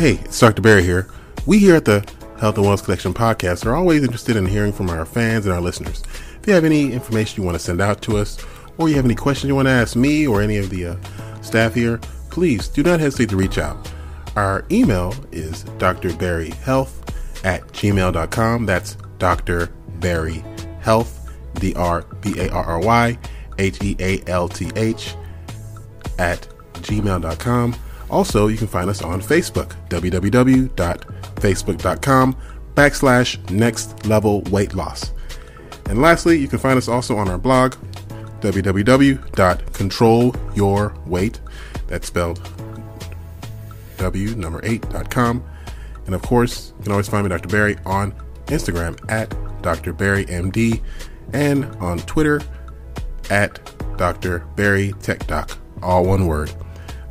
Hey, it's Dr. Barry here. We here at the Health and Wellness Connection podcast are always interested in hearing from our fans and our listeners. If you have any information you want to send out to us, or you have any questions you want to ask me or any of the uh, staff here, please do not hesitate to reach out. Our email is drbarryhealth at gmail.com. That's Dr. Barry Health, D R B A R R Y H E A L T H, at gmail.com. Also, you can find us on Facebook, www.facebook.com backslash next level weight loss. And lastly, you can find us also on our blog, www.controlyourweight. That's spelled w number 8.com. And of course, you can always find me, Dr. Barry, on Instagram at Dr. Barry MD and on Twitter at Dr. Barry Tech Doc, all one word.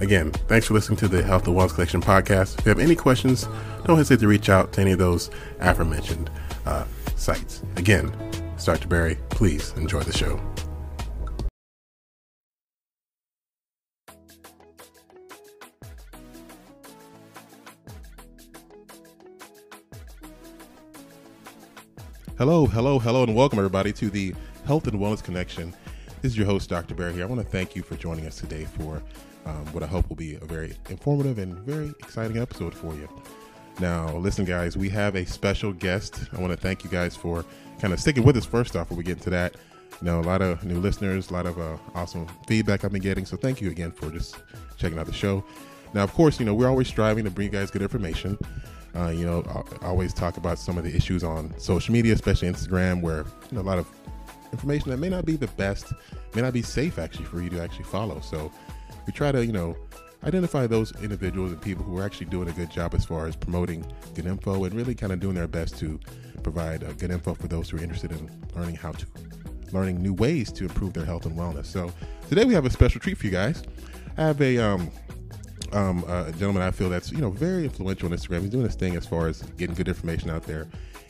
Again, thanks for listening to the Health and Wellness Connection podcast. If you have any questions, don't hesitate to reach out to any of those aforementioned uh, sites. Again, Dr. Barry. Please enjoy the show. Hello, hello, hello, and welcome everybody to the Health and Wellness Connection. This is your host, Dr. Barry here. I want to thank you for joining us today for um, what I hope will be a very informative and very exciting episode for you. Now, listen, guys, we have a special guest. I want to thank you guys for kind of sticking with us first off we get into that. You know, a lot of new listeners, a lot of uh, awesome feedback I've been getting. So thank you again for just checking out the show. Now, of course, you know, we're always striving to bring you guys good information. Uh, you know, I always talk about some of the issues on social media, especially Instagram, where you know a lot of information that may not be the best, may not be safe actually for you to actually follow. So we try to, you know, identify those individuals and people who are actually doing a good job as far as promoting good info and really kind of doing their best to provide uh, good info for those who are interested in learning how to learning new ways to improve their health and wellness. So today we have a special treat for you guys. I have a um, um, a gentleman I feel that's you know very influential on Instagram. He's doing his thing as far as getting good information out there.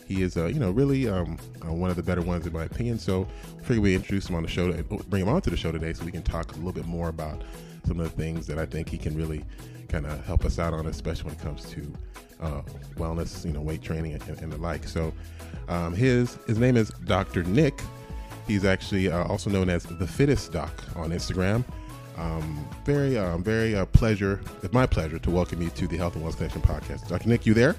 He is, uh, you know, really um, uh, one of the better ones in my opinion. So I figured we introduce him on the show, and bring him onto the show today, so we can talk a little bit more about some of the things that I think he can really kind of help us out on, especially when it comes to uh, wellness, you know, weight training and, and the like. So um, his his name is Dr. Nick. He's actually uh, also known as the Fittest Doc on Instagram. Um, very, um, very uh, pleasure. It's my pleasure to welcome you to the Health and Wellness Connection podcast. Dr. Nick, you there?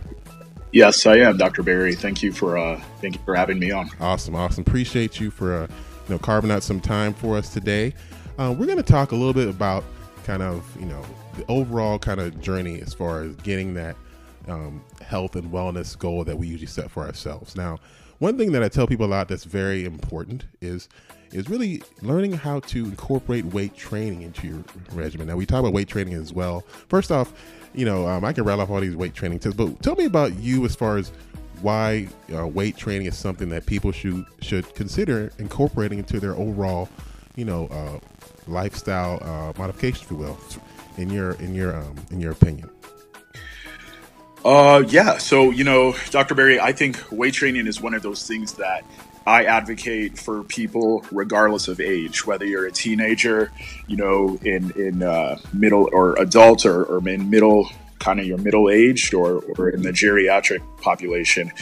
Yes, I am, Dr. Barry. Thank you for uh, thank you for having me on. Awesome, awesome. Appreciate you for uh, you know carving out some time for us today. Uh, we're going to talk a little bit about kind of you know the overall kind of journey as far as getting that um, health and wellness goal that we usually set for ourselves. Now, one thing that I tell people a lot that's very important is is really learning how to incorporate weight training into your regimen. Now we talk about weight training as well. First off, you know um, I can rattle off all these weight training tips, but tell me about you as far as why uh, weight training is something that people should should consider incorporating into their overall, you know, uh, lifestyle uh, modifications, if you will, in your in your um, in your opinion. Uh, yeah. So you know, Dr. Barry, I think weight training is one of those things that I advocate for people regardless of age, whether you're a teenager, you know, in in uh, middle or adult or, or in middle kind of your middle aged or, or in the geriatric population.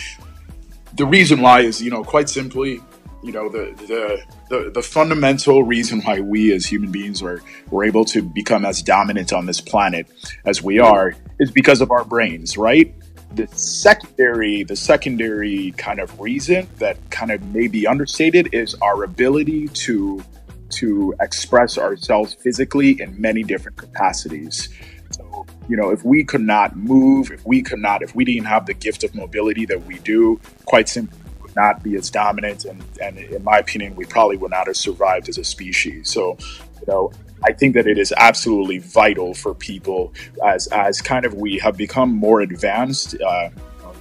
The reason why is, you know, quite simply, you know, the the the, the fundamental reason why we as human beings are were able to become as dominant on this planet as we are is because of our brains, right? The secondary, the secondary kind of reason that kind of may be understated is our ability to to express ourselves physically in many different capacities. So you know, if we could not move, if we could not, if we didn't have the gift of mobility that we do, quite simply not be as dominant. And, and in my opinion, we probably would not have survived as a species. So, you know, I think that it is absolutely vital for people as as kind of we have become more advanced. Uh,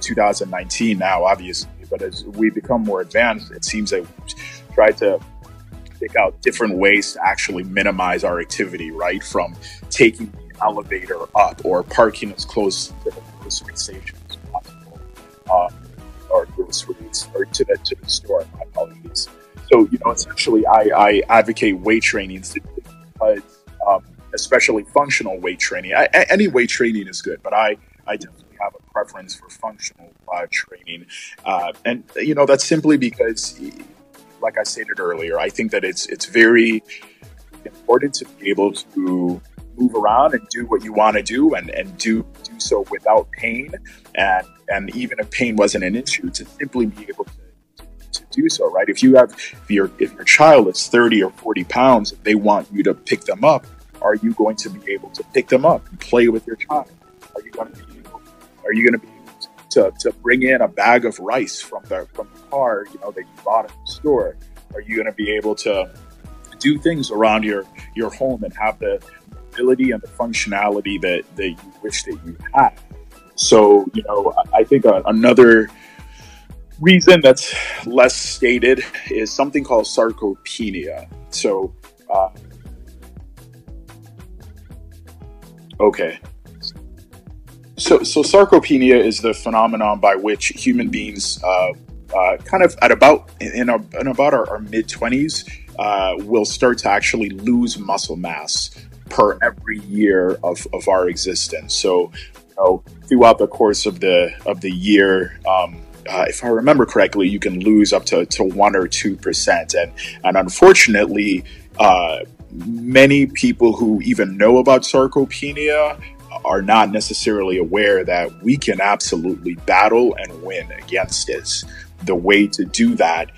2019 now, obviously, but as we become more advanced, it seems that we try to pick out different ways to actually minimize our activity, right? From taking the elevator up or parking as close to the grocery station as possible, or or to the to the store. My apologies. So you know, essentially, I, I advocate weight training because, um, especially functional weight training. I, any weight training is good, but I I definitely have a preference for functional uh, training, uh, and you know that's simply because like I stated earlier, I think that it's it's very important to be able to move around and do what you want to do and, and do so without pain and and even if pain wasn't an issue to simply be able to, to do so right if you have if your if your child is 30 or 40 pounds and they want you to pick them up are you going to be able to pick them up and play with your child are you going to be are you going to be to, to bring in a bag of rice from the from the car, you know, that you bought at the store? Are you going to be able to do things around your your home and have the ability and the functionality that that you wish that you had? So, you know, I think another reason that's less stated is something called sarcopenia. So, uh, okay, so, so sarcopenia is the phenomenon by which human beings, uh, uh, kind of at about in, our, in about our, our mid twenties, uh, will start to actually lose muscle mass per every year of, of our existence. So, you know, throughout the course of the of the year, um, uh, if I remember correctly, you can lose up to, to one or two percent, and and unfortunately, uh, many people who even know about sarcopenia are not necessarily aware that we can absolutely battle and win against this. The way to do that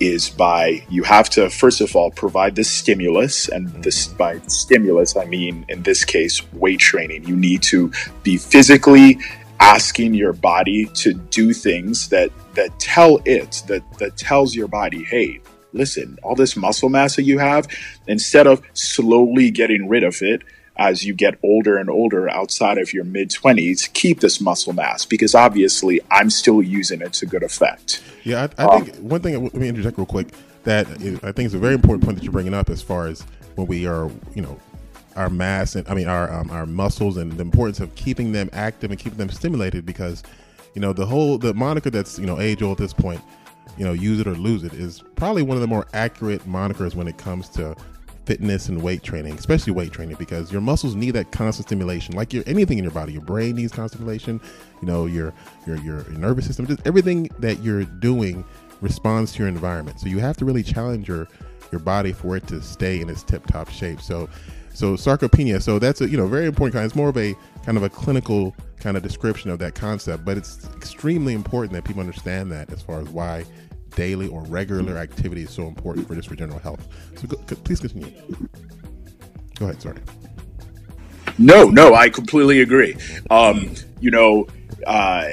is by you have to first of all provide the stimulus and mm-hmm. this by stimulus i mean in this case weight training. You need to be physically asking your body to do things that that tell it that that tells your body hey listen all this muscle mass that you have instead of slowly getting rid of it as you get older and older outside of your mid 20s keep this muscle mass because obviously i'm still using it to good effect. Yeah i, I um, think one thing let me interject real quick that is, i think is a very important point that you're bringing up as far as when we are you know our mass and i mean our um, our muscles and the importance of keeping them active and keeping them stimulated because you know the whole the moniker that's you know age old at this point you know use it or lose it is probably one of the more accurate monikers when it comes to fitness and weight training, especially weight training, because your muscles need that constant stimulation. Like your anything in your body, your brain needs constant stimulation. You know, your your your, nervous system, just everything that you're doing responds to your environment. So you have to really challenge your your body for it to stay in its tip top shape. So so sarcopenia. So that's a you know very important kind. It's more of a kind of a clinical kind of description of that concept, but it's extremely important that people understand that as far as why daily or regular activity is so important for just for general health. So go, please continue. Go ahead. Sorry. No, no, I completely agree. Um, you know, uh,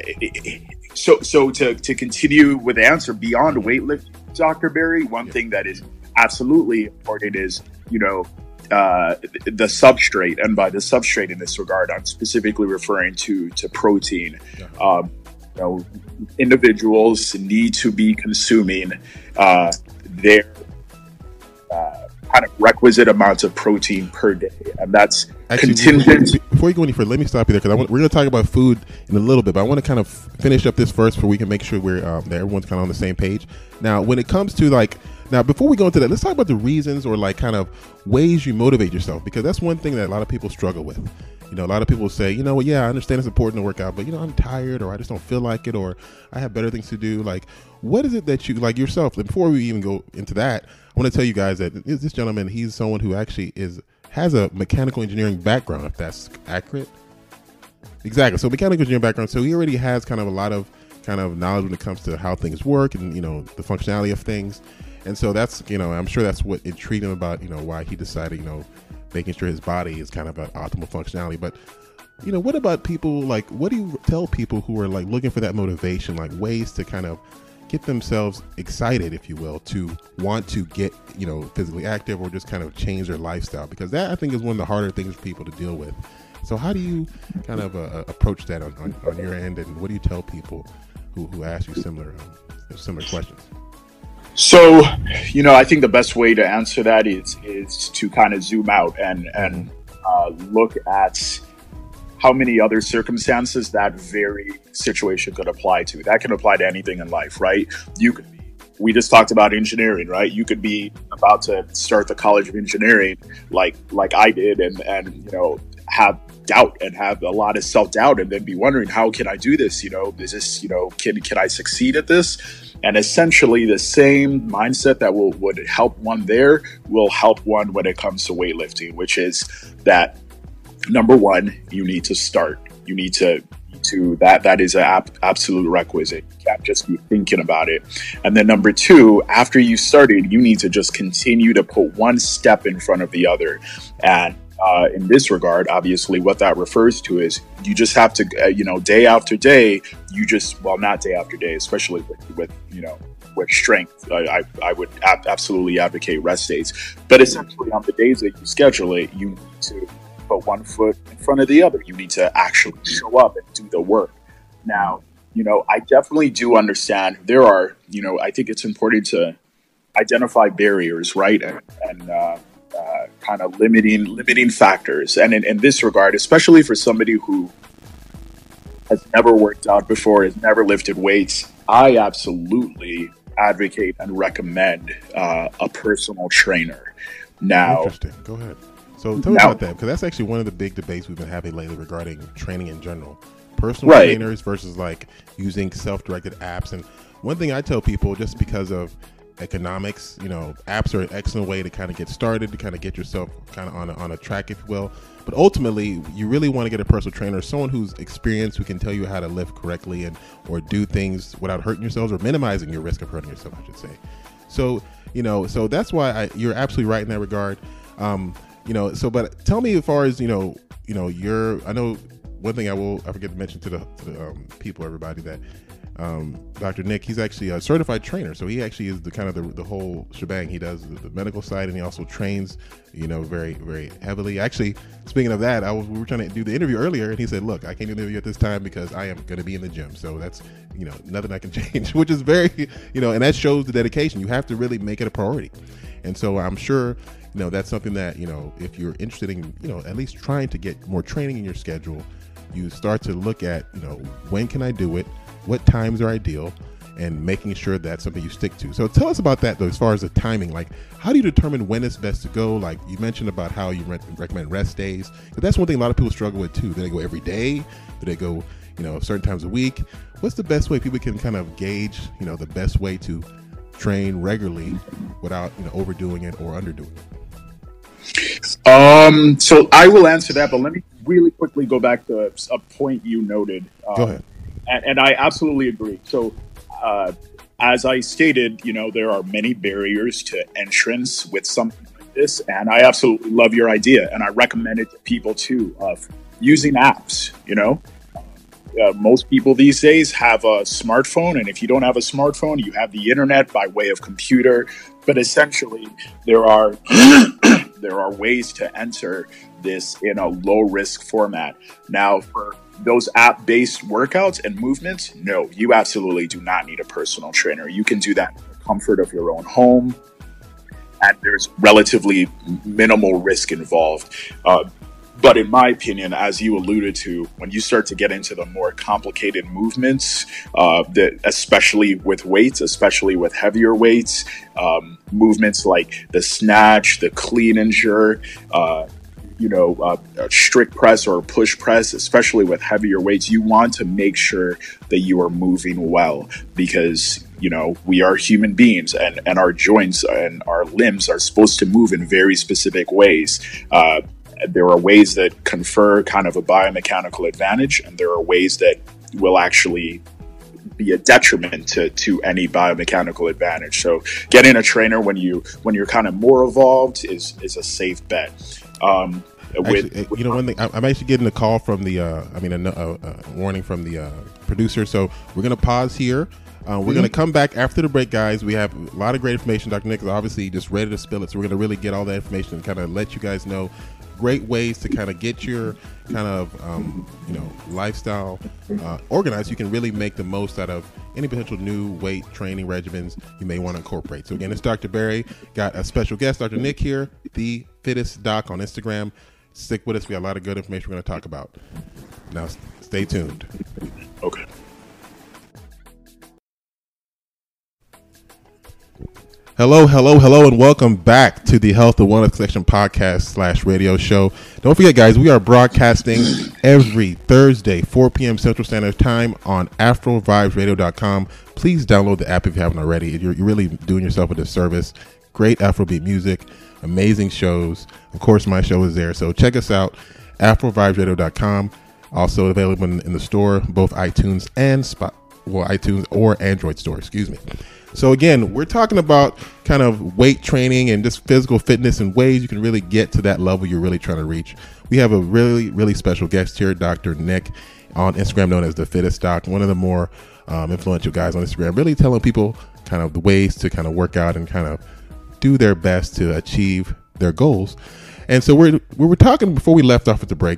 so so to to continue with the answer beyond weightlifting, Dr. Barry, one yeah. thing that is absolutely important is you know uh, the substrate, and by the substrate in this regard, I'm specifically referring to to protein. Yeah. Um, you know, individuals need to be consuming uh, their uh, kind of requisite amounts of protein per day, and that's Actually, contingent. Before, you go any further, let me stop you there because we're going to talk about food in a little bit, but I want to kind of finish up this first, so we can make sure we're um, that everyone's kind of on the same page. Now, when it comes to like now, before we go into that, let's talk about the reasons or like kind of ways you motivate yourself because that's one thing that a lot of people struggle with. You know, a lot of people say, you know, yeah, I understand it's important to work out, but you know, I'm tired or I just don't feel like it or I have better things to do. Like, what is it that you like yourself? Before we even go into that, I want to tell you guys that this gentleman, he's someone who actually is has a mechanical engineering background, if that's accurate. Exactly. So mechanical engineering background. So he already has kind of a lot of kind of knowledge when it comes to how things work and you know the functionality of things. And so that's you know I'm sure that's what intrigued him about you know why he decided you know making sure his body is kind of an optimal functionality. But you know, what about people like what do you tell people who are like looking for that motivation, like ways to kind of get themselves excited, if you will, to want to get, you know, physically active or just kind of change their lifestyle? Because that I think is one of the harder things for people to deal with. So how do you kind of uh, approach that on, on, on, your end, and what do you tell people who, who ask you similar um, similar questions? So, you know, I think the best way to answer that is is to kind of zoom out and and uh, look at how many other circumstances that very situation could apply to. That can apply to anything in life, right? You could be, we just talked about engineering, right? You could be about to start the College of Engineering like like I did and and you know have doubt and have a lot of self-doubt and then be wondering how can I do this? You know, is this, you know, can can I succeed at this? And essentially the same mindset that will would help one there will help one when it comes to weightlifting, which is that number one, you need to start. You need to to that that is an ab- absolute requisite. You can't just be thinking about it. And then number two, after you started, you need to just continue to put one step in front of the other. And uh, in this regard, obviously, what that refers to is you just have to, uh, you know, day after day, you just, well, not day after day, especially with, with you know, with strength. I, I, I would ab- absolutely advocate rest days. But essentially, on the days that you schedule it, you need to put one foot in front of the other. You need to actually show up and do the work. Now, you know, I definitely do understand there are, you know, I think it's important to identify barriers, right? And, and uh, uh, kind of limiting limiting factors. And in, in this regard, especially for somebody who has never worked out before, has never lifted weights, I absolutely advocate and recommend uh, a personal trainer. Now, interesting. Go ahead. So tell me now, about that because that's actually one of the big debates we've been having lately regarding training in general. Personal right. trainers versus like using self-directed apps. And one thing I tell people, just because of economics, you know, apps are an excellent way to kind of get started, to kind of get yourself kind of on a, on a track, if you will. But ultimately, you really want to get a personal trainer, someone who's experienced, who can tell you how to lift correctly and or do things without hurting yourselves or minimizing your risk of hurting yourself, I should say. So, you know, so that's why I, you're absolutely right in that regard. Um, you know, so but tell me as far as you know, you know, you're. I know one thing I will I forget to mention to the, to the um, people, everybody that um, Dr. Nick, he's actually a certified trainer. So he actually is the kind of the, the whole shebang. He does the, the, medical side and he also trains, you know, very, very heavily. Actually, speaking of that, I was, we were trying to do the interview earlier and he said, look, I can't do the interview at this time because I am going to be in the gym. So that's, you know, nothing I can change, which is very, you know, and that shows the dedication. You have to really make it a priority. And so I'm sure, you know, that's something that, you know, if you're interested in, you know, at least trying to get more training in your schedule, you start to look at, you know, when can I do it? What times are ideal? And making sure that's something you stick to. So tell us about that though, as far as the timing. Like, how do you determine when it's best to go? Like you mentioned about how you re- recommend rest days. But that's one thing a lot of people struggle with too. Do they go every day? Do they go, you know, certain times a week? What's the best way people can kind of gauge, you know, the best way to train regularly without you know overdoing it or underdoing it? Um, so I will answer that, but let me really quickly go back to a point you noted. Um, go ahead. And, and, I absolutely agree. So, uh, as I stated, you know, there are many barriers to entrance with something like this, and I absolutely love your idea, and I recommend it to people too of using apps. You know, uh, most people these days have a smartphone, and if you don't have a smartphone, you have the internet by way of computer. But essentially, there are there are ways to enter this in a low risk format. Now, for those app based workouts and movements, no, you absolutely do not need a personal trainer. You can do that in the comfort of your own home, and there's relatively minimal risk involved. Uh, but in my opinion, as you alluded to, when you start to get into the more complicated movements, uh, especially with weights, especially with heavier weights, um, movements like the snatch, the clean and jerk, uh, you know, strict press or push press, especially with heavier weights, you want to make sure that you are moving well because, you know, we are human beings and, and our joints and our limbs are supposed to move in very specific ways. Uh, there are ways that confer kind of a biomechanical advantage, and there are ways that will actually be a detriment to, to any biomechanical advantage. So getting a trainer when you when you're kind of more evolved is is a safe bet. Um, Actually, with, you know, one thing I'm actually getting a call from the, uh, I mean, a, a, a warning from the uh, producer. So we're gonna pause here. Uh, we're mm-hmm. going to come back after the break, guys. We have a lot of great information. Dr. Nick is obviously just ready to spill it. So we're going to really get all that information and kind of let you guys know great ways to kind of get your kind of um, you know lifestyle uh, organized. You can really make the most out of any potential new weight training regimens you may want to incorporate. So again, it's Dr. Barry. Got a special guest, Dr. Nick here, the fittest doc on Instagram. Stick with us. We got a lot of good information we're going to talk about. Now, stay tuned. Okay. Hello, hello, hello, and welcome back to the Health and Wellness Connection podcast slash radio show. Don't forget, guys, we are broadcasting every Thursday, 4 p.m. Central Standard Time on AfroVibesRadio.com. Please download the app if you haven't already. You're, you're really doing yourself a disservice. Great Afrobeat music, amazing shows. Of course, my show is there. So check us out, AfroVibesRadio.com. Also available in, in the store, both iTunes and Spot, well, iTunes or Android store, excuse me. So again, we're talking about kind of weight training and just physical fitness and ways you can really get to that level you're really trying to reach. We have a really, really special guest here, Dr. Nick, on Instagram known as the Fittest Doc, one of the more um, influential guys on Instagram, really telling people kind of the ways to kind of work out and kind of do their best to achieve their goals. And so we're we were talking before we left off at the break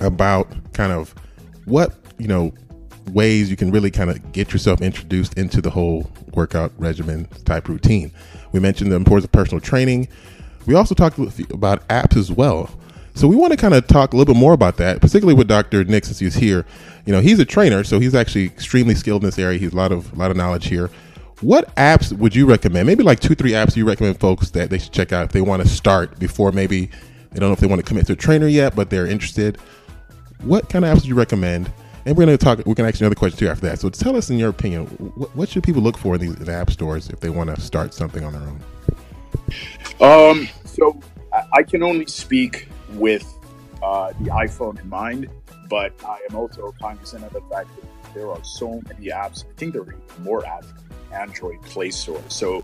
about kind of what you know ways you can really kind of get yourself introduced into the whole workout regimen type routine. We mentioned the importance of personal training. We also talked about apps as well. So we want to kind of talk a little bit more about that, particularly with Dr. Nick since he's here. You know, he's a trainer, so he's actually extremely skilled in this area. He's a lot of a lot of knowledge here. What apps would you recommend? Maybe like two, three apps you recommend folks that they should check out if they want to start before maybe they don't know if they want to commit to a trainer yet, but they're interested. What kind of apps would you recommend? And we're going to talk. We're going to ask you another question too after that. So tell us, in your opinion, what, what should people look for in these in app stores if they want to start something on their own? Um. So I can only speak with uh, the iPhone in mind, but I am also cognizant of the fact that there are so many apps. I think there are more apps Android Play Store. So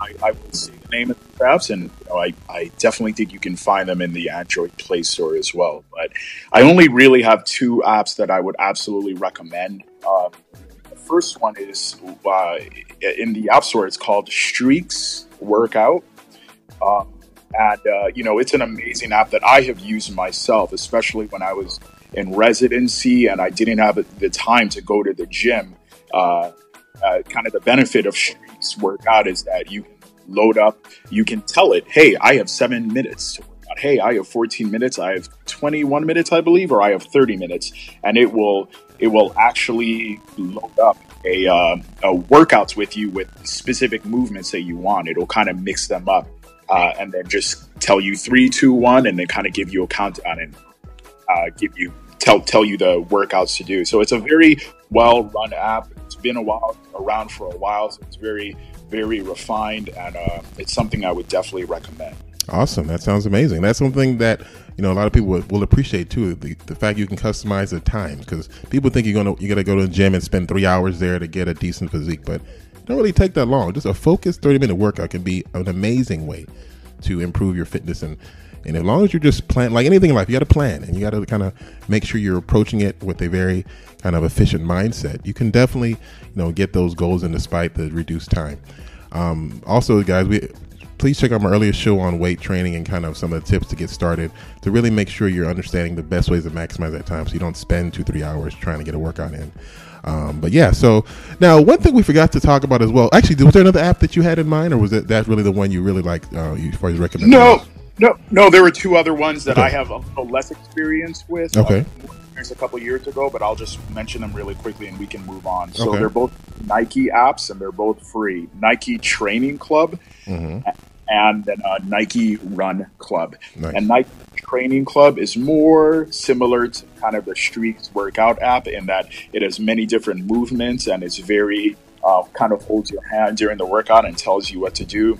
I, I will say the name of the apps, and you know, I, I definitely think you can find them in the Android Play Store as well. But I only really have two apps that I would absolutely recommend. Um, the first one is uh, in the App Store. It's called Streaks Workout. Um, and uh, you know it's an amazing app that I have used myself, especially when I was in residency and I didn't have the time to go to the gym. Uh, uh, kind of the benefit of Streaks Workout is that you can load up, you can tell it, hey, I have seven minutes to work out. Hey, I have 14 minutes. I have 21 minutes, I believe, or I have 30 minutes, and it will it will actually load up a, uh, a workouts with you with specific movements that you want. It'll kind of mix them up uh, and then just tell you three, two, one, and then kind of give you a countdown and uh, give you tell tell you the workouts to do. So it's a very well run app. It's been a while around for a while, so it's very very refined, and uh, it's something I would definitely recommend. Awesome, that sounds amazing. That's something that you know a lot of people will, appreciate too. The, the fact you can customize the time because people think you're gonna you gotta go to the gym and spend three hours there to get a decent physique, but it don't really take that long. Just a focused 30 minute workout can be an amazing way to improve your fitness and and as long as you're just plan like anything in life, you got to plan and you got to kind of make sure you're approaching it with a very kind of efficient mindset. You can definitely, you know, get those goals in despite the reduced time. Um, also, guys, we please check out my earlier show on weight training and kind of some of the tips to get started to really make sure you're understanding the best ways to maximize that time so you don't spend two three hours trying to get a workout in um, but yeah so now one thing we forgot to talk about as well actually was there another app that you had in mind or was it that really the one you really like uh, you as far as recommend no no, no, there were two other ones that okay. I have a little less experience with. Okay. Uh, a couple years ago, but I'll just mention them really quickly and we can move on. So okay. they're both Nike apps and they're both free. Nike Training Club mm-hmm. and then uh, Nike Run Club. Nice. And Nike Training Club is more similar to kind of the Streaks workout app in that it has many different movements and it's very uh, kind of holds your hand during the workout and tells you what to do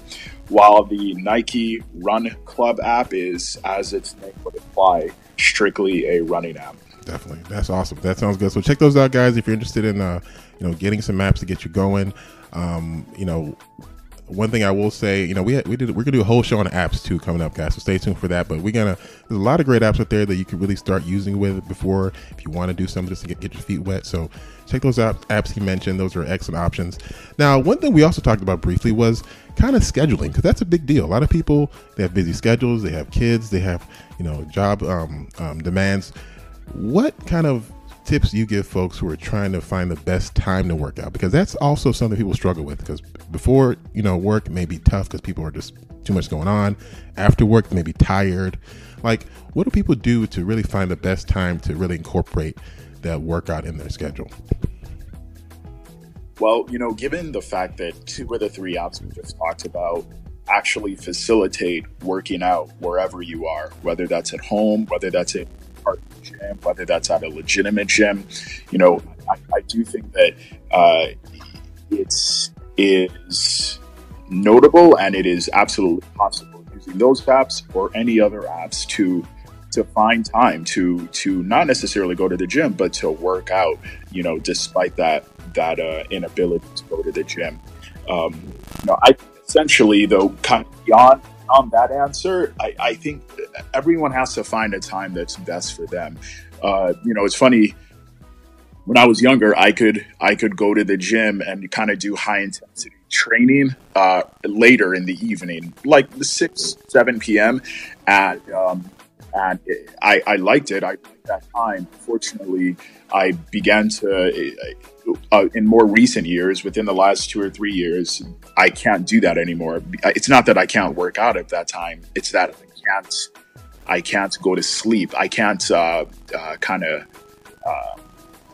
while the Nike Run Club app is, as its name would imply, strictly a running app. Definitely, that's awesome. That sounds good. So check those out, guys. If you're interested in, uh, you know, getting some maps to get you going, um, you know, one thing I will say, you know, we we did we're gonna do a whole show on apps too coming up, guys. So stay tuned for that. But we're gonna there's a lot of great apps out there that you can really start using with before if you want to do something just to get, get your feet wet. So check those out apps he mentioned. Those are excellent options. Now, one thing we also talked about briefly was kind of scheduling because that's a big deal. A lot of people they have busy schedules, they have kids, they have you know job um, um, demands. What kind of tips you give folks who are trying to find the best time to work out because that's also something people struggle with because before you know work may be tough because people are just too much going on. After work they may be tired. Like what do people do to really find the best time to really incorporate that workout in their schedule? Well you know given the fact that two of the three apps we just talked about actually facilitate working out wherever you are whether that's at home whether that's at part of the gym, whether that's at a legitimate gym. You know, I, I do think that uh, it's is notable and it is absolutely possible using those apps or any other apps to to find time to to not necessarily go to the gym but to work out you know despite that that uh, inability to go to the gym um, you know i essentially though kind of beyond on that answer, I, I, think everyone has to find a time that's best for them. Uh, you know, it's funny. When I was younger, I could I could go to the gym and kind of do high intensity training uh, later in the evening, like six seven p.m. at um, and it, I, I liked it. I liked that time. Fortunately, I began to uh, in more recent years, within the last two or three years, I can't do that anymore. It's not that I can't work out at that time; it's that I can't. I can't go to sleep. I can't uh, uh, kind of uh,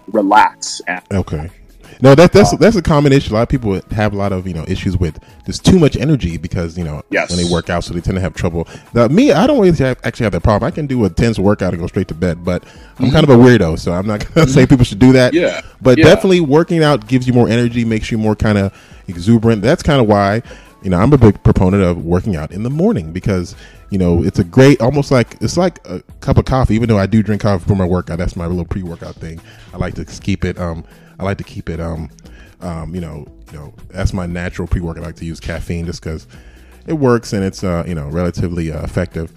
relax. And, okay. No, that, that's that's a common issue. A lot of people have a lot of you know issues with just too much energy because you know yes. when they work out, so they tend to have trouble. Now, me, I don't really have, actually have that problem. I can do a tense workout and go straight to bed, but I'm mm-hmm. kind of a weirdo, so I'm not going to say people should do that. Yeah, but yeah. definitely working out gives you more energy, makes you more kind of exuberant. That's kind of why you know I'm a big proponent of working out in the morning because you know it's a great almost like it's like a cup of coffee even though i do drink coffee for my workout that's my little pre-workout thing i like to keep it um i like to keep it um um, you know, you know, that's my natural pre-workout. I like to use caffeine just because it works and it's uh, you know relatively uh, effective.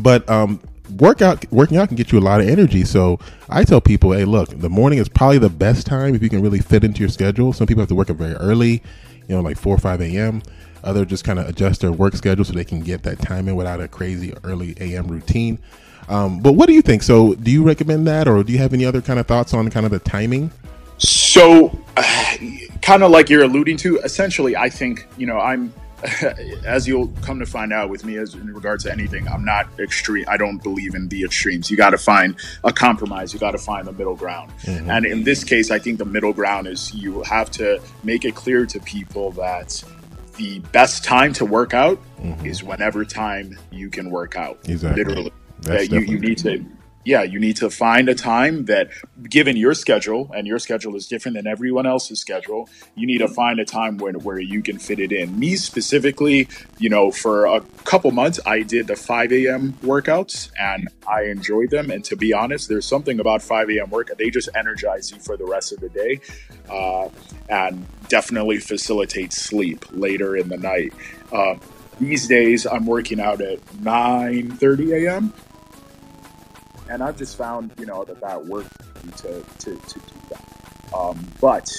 But um, workout working out can get you a lot of energy. So I tell people, hey, look, the morning is probably the best time if you can really fit into your schedule. Some people have to work up very early, you know, like four or five a.m. Other just kind of adjust their work schedule so they can get that time in without a crazy early a.m. routine. Um, but what do you think? So, do you recommend that, or do you have any other kind of thoughts on kind of the timing? So, uh, kind of like you're alluding to, essentially, I think, you know, I'm, as you'll come to find out with me as in regards to anything, I'm not extreme. I don't believe in the extremes. You got to find a compromise. You got to find the middle ground. Mm-hmm. And in this case, I think the middle ground is you have to make it clear to people that the best time to work out mm-hmm. is whenever time you can work out. Exactly. Literally. Uh, you, you need to yeah, you need to find a time that, given your schedule, and your schedule is different than everyone else's schedule, you need to find a time where, where you can fit it in. Me specifically, you know, for a couple months, I did the 5 a.m. workouts and I enjoyed them. And to be honest, there's something about 5 a.m. work, they just energize you for the rest of the day uh, and definitely facilitate sleep later in the night. Uh, these days, I'm working out at 9 30 a.m and I've just found you know that that works to to, to do that. Um, but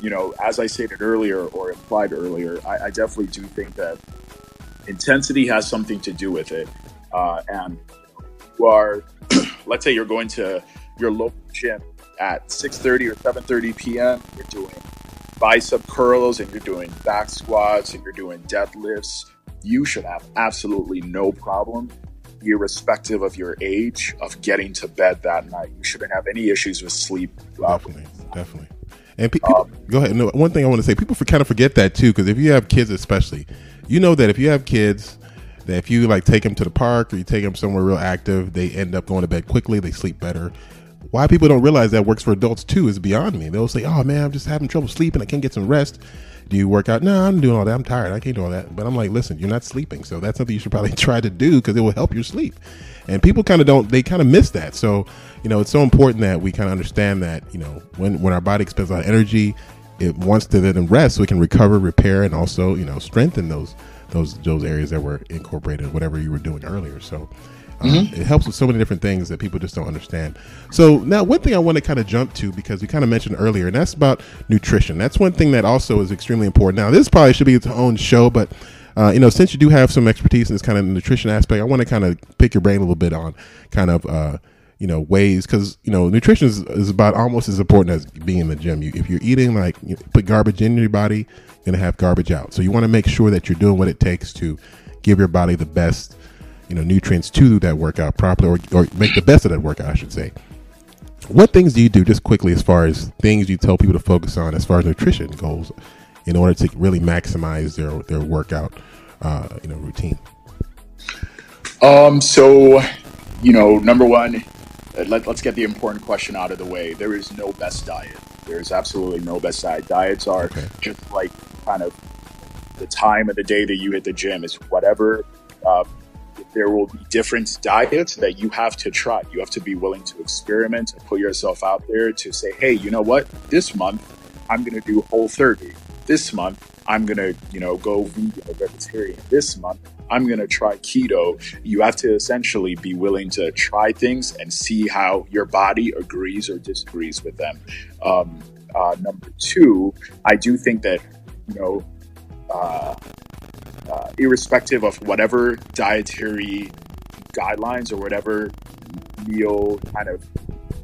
you know, as I stated earlier or implied earlier, I, I definitely do think that intensity has something to do with it. Uh, and you are, let's say, you're going to your local gym at 6:30 or 7:30 p.m. You're doing bicep curls and you're doing back squats and you're doing deadlifts. You should have absolutely no problem irrespective of your age, of getting to bed that night. You shouldn't have any issues with sleep. Definitely, definitely. And pe- people, um, go ahead. No, one thing I want to say: people for, kind of forget that too, because if you have kids, especially, you know that if you have kids, that if you like take them to the park or you take them somewhere real active, they end up going to bed quickly. They sleep better. Why people don't realize that works for adults too is beyond me. They'll say, "Oh man, I'm just having trouble sleeping. I can't get some rest." do you work out? No, I'm doing all that. I'm tired. I can't do all that. But I'm like, listen, you're not sleeping. So that's something you should probably try to do because it will help your sleep. And people kind of don't, they kind of miss that. So, you know, it's so important that we kind of understand that, you know, when, when our body expends a lot of energy, it wants to then rest so it can recover, repair, and also you know strengthen those those those areas that were incorporated, whatever you were doing earlier. So. Um, mm-hmm. It helps with so many different things that people just don't understand. So now, one thing I want to kind of jump to because we kind of mentioned earlier, and that's about nutrition. That's one thing that also is extremely important. Now, this probably should be its own show, but uh, you know, since you do have some expertise in this kind of nutrition aspect, I want to kind of pick your brain a little bit on kind of uh, you know ways because you know nutrition is, is, about almost as important as being in the gym you, if you're eating like you put garbage in your body you're going to have garbage out so you want to make sure that you're doing what it takes to give your body the best you know nutrients to do that workout properly or, or make the best of that workout i should say what things do you do just quickly as far as things you tell people to focus on as far as nutrition goes in order to really maximize their their workout uh, you know routine um so you know number one uh, let, us get the important question out of the way. There is no best diet. There is absolutely no best diet. Diets are okay. just like kind of the time of the day that you hit the gym. It's whatever. Uh, there will be different diets that you have to try. You have to be willing to experiment and put yourself out there to say, hey, you know what? This month, I'm going to do whole 30. This month, I'm going to, you know, go vegan or vegetarian. This month, I'm going to try keto. You have to essentially be willing to try things and see how your body agrees or disagrees with them. Um, uh, number two, I do think that, you know, uh, uh, irrespective of whatever dietary guidelines or whatever meal kind of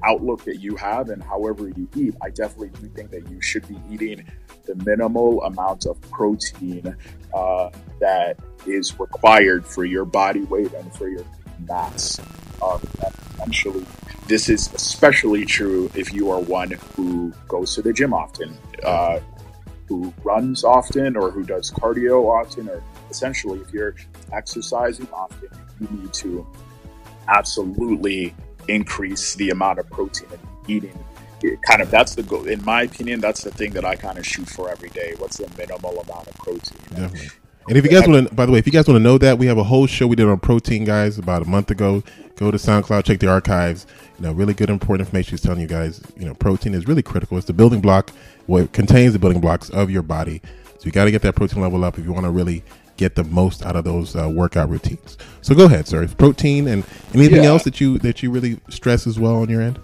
outlook that you have and however you eat, I definitely do think that you should be eating the minimal amount of protein uh, that is required for your body weight and for your mass. Um, essentially, this is especially true if you are one who goes to the gym often, uh, who runs often, or who does cardio often, or essentially if you're exercising often, you need to absolutely increase the amount of protein that you're eating. Kind of that's the goal. In my opinion that's the thing that i kind of shoot for every day what's the minimal amount of protein Definitely. and if you guys want to by the way if you guys want to know that we have a whole show we did on protein guys about a month ago. Go to soundcloud check the archives. You know really good important information is telling you guys you know protein is really critical. It's the building block what contains the building blocks of your body. So you got to get that protein level up if you want to really get the most out of those uh, workout routines so go ahead sir protein and anything yeah. else that you that you really stress as well on your end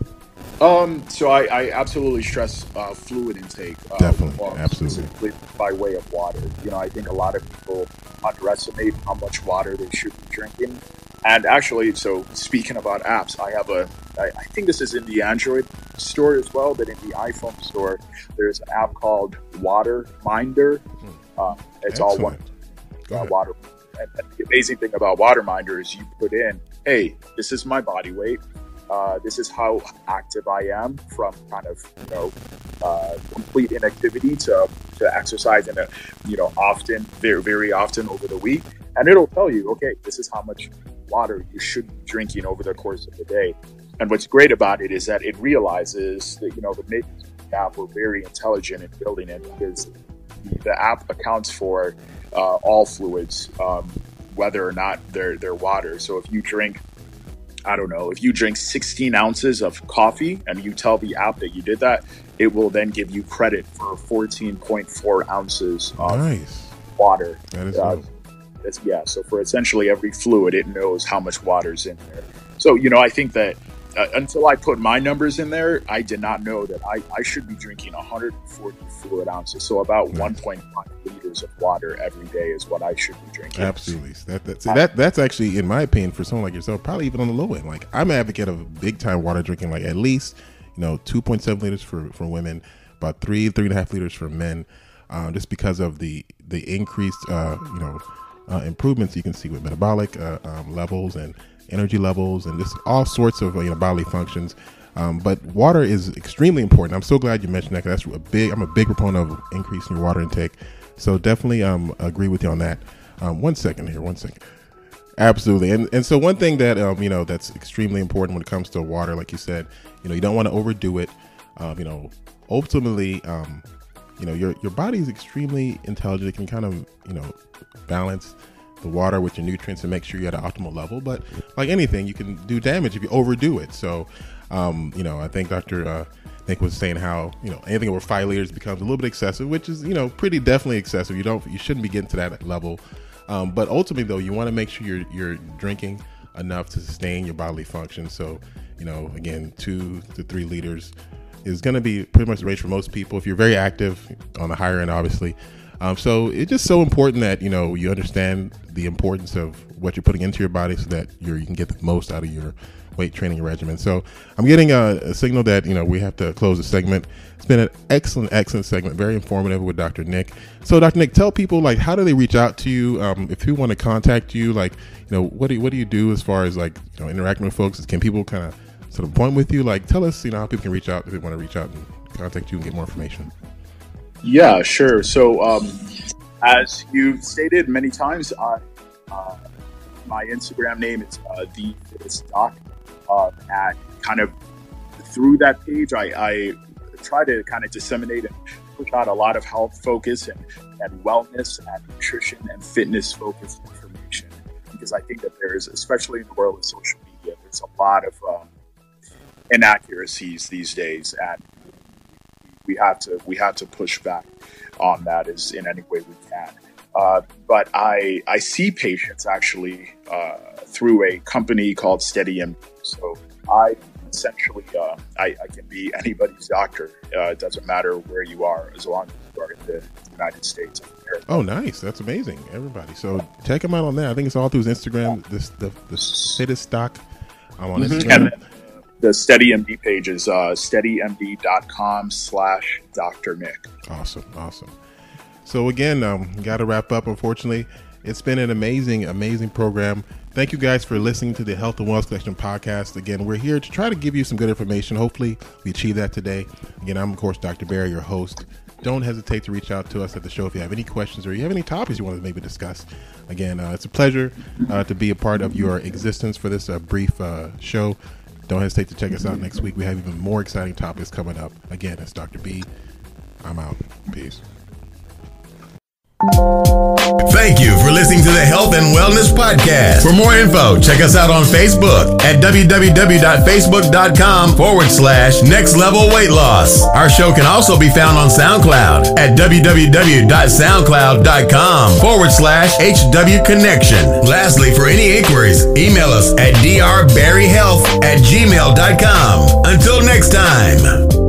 um, so I, I absolutely stress uh, fluid intake. Uh, Definitely, well, absolutely. By way of water. You know, I think a lot of people underestimate how much water they should be drinking. And actually, so speaking about apps, I have a, I, I think this is in the Android store as well, but in the iPhone store, there's an app called Water Minder. Hmm. Uh, it's Excellent. all one uh, water. And, and the amazing thing about Water Minder is you put in, hey, this is my body weight uh, this is how active I am from kind of you know uh, complete inactivity to to exercise in a you know often very very often over the week, and it'll tell you okay this is how much water you should be drinking over the course of the day. And what's great about it is that it realizes that you know the makers of the app were very intelligent in building it because the app accounts for uh, all fluids, um, whether or not they're they're water. So if you drink I don't know, if you drink 16 ounces of coffee and you tell the app that you did that, it will then give you credit for 14.4 ounces of nice. water. That is uh, yeah, so for essentially every fluid, it knows how much water's in there. So, you know, I think that uh, until I put my numbers in there, I did not know that I, I should be drinking 140 fluid ounces. So about 1.5 liters of water every day is what I should be drinking. Absolutely. That, that's, that, that's actually, in my opinion, for someone like yourself, probably even on the low end. Like I'm an advocate of big time water drinking, like at least, you know, 2.7 liters for, for women, about three, three and a half liters for men, uh, just because of the, the increased, uh, you know, uh, improvements you can see with metabolic uh, um, levels and energy levels, and just all sorts of you know bodily functions. Um, but water is extremely important. I'm so glad you mentioned that. That's a big. I'm a big proponent of increasing your water intake. So definitely um, agree with you on that. Um, one second here. One second. Absolutely. And and so one thing that um, you know that's extremely important when it comes to water, like you said, you know, you don't want to overdo it. Um, you know, ultimately, um, you know, your your body is extremely intelligent. It can kind of you know balance the water with your nutrients and make sure you're at an optimal level. But like anything, you can do damage if you overdo it. So, um, you know, I think Dr. Uh, Nick was saying how you know anything over five liters becomes a little bit excessive, which is you know pretty definitely excessive. You don't you shouldn't be getting to that level. Um, but ultimately, though, you want to make sure you're you're drinking enough to sustain your bodily function. So, you know, again, two to three liters is going to be pretty much the range for most people. If you're very active on the higher end, obviously. Um, so it's just so important that you know you understand the importance of what you're putting into your body, so that you can get the most out of your weight training regimen. So I'm getting a, a, signal that you know we have to close the segment. It's been an excellent, excellent segment, very informative with Dr. Nick. So Dr. Nick, tell people like how do they reach out to you um, if you want to contact you? Like you know what do what do you do as far as like you know interacting with folks? Can people kind of sort of point with you? Like tell us you know how people can reach out if they want to reach out and contact you and get more information. Yeah, sure. So, um, as you've stated many times, I, uh, my Instagram name is uh, the fittest doc. Uh, at kind of through that page, I, I try to kind of disseminate and push out a lot of health focus and, and wellness and nutrition and fitness focused information because I think that there's, especially in the world of social media, there's a lot of um, inaccuracies these days, and we have to we have to push back on that as in any way we can. Uh, but I I see patients actually uh, through a company called SteadyMD. So I essentially uh, I, I, can be anybody's doctor. Uh, it doesn't matter where you are as long as you are in the United States. Oh, nice! That's amazing, everybody. So check him out on that. I think it's all through his Instagram. This the the fittest doc. I'm on mm-hmm. Instagram. The SteadyMD page is uh, steadymd.com slash Dr. Nick. Awesome. Awesome. So again, um, got to wrap up. Unfortunately, it's been an amazing, amazing program. Thank you guys for listening to the Health and Wellness Connection podcast. Again, we're here to try to give you some good information. Hopefully, we achieve that today. Again, I'm of course Dr. Barry, your host. Don't hesitate to reach out to us at the show if you have any questions or you have any topics you want to maybe discuss. Again, uh, it's a pleasure uh, to be a part of your existence for this uh, brief uh, show. Don't hesitate to check us out next week. We have even more exciting topics coming up. Again, it's Dr. B. I'm out. Peace. Thank you for listening to the Health and Wellness Podcast. For more info, check us out on Facebook at www.facebook.com forward slash next level weight loss. Our show can also be found on SoundCloud at www.soundcloud.com forward slash HW Connection. Lastly, for any inquiries, email us at drbarryhealth at gmail.com. Until next time.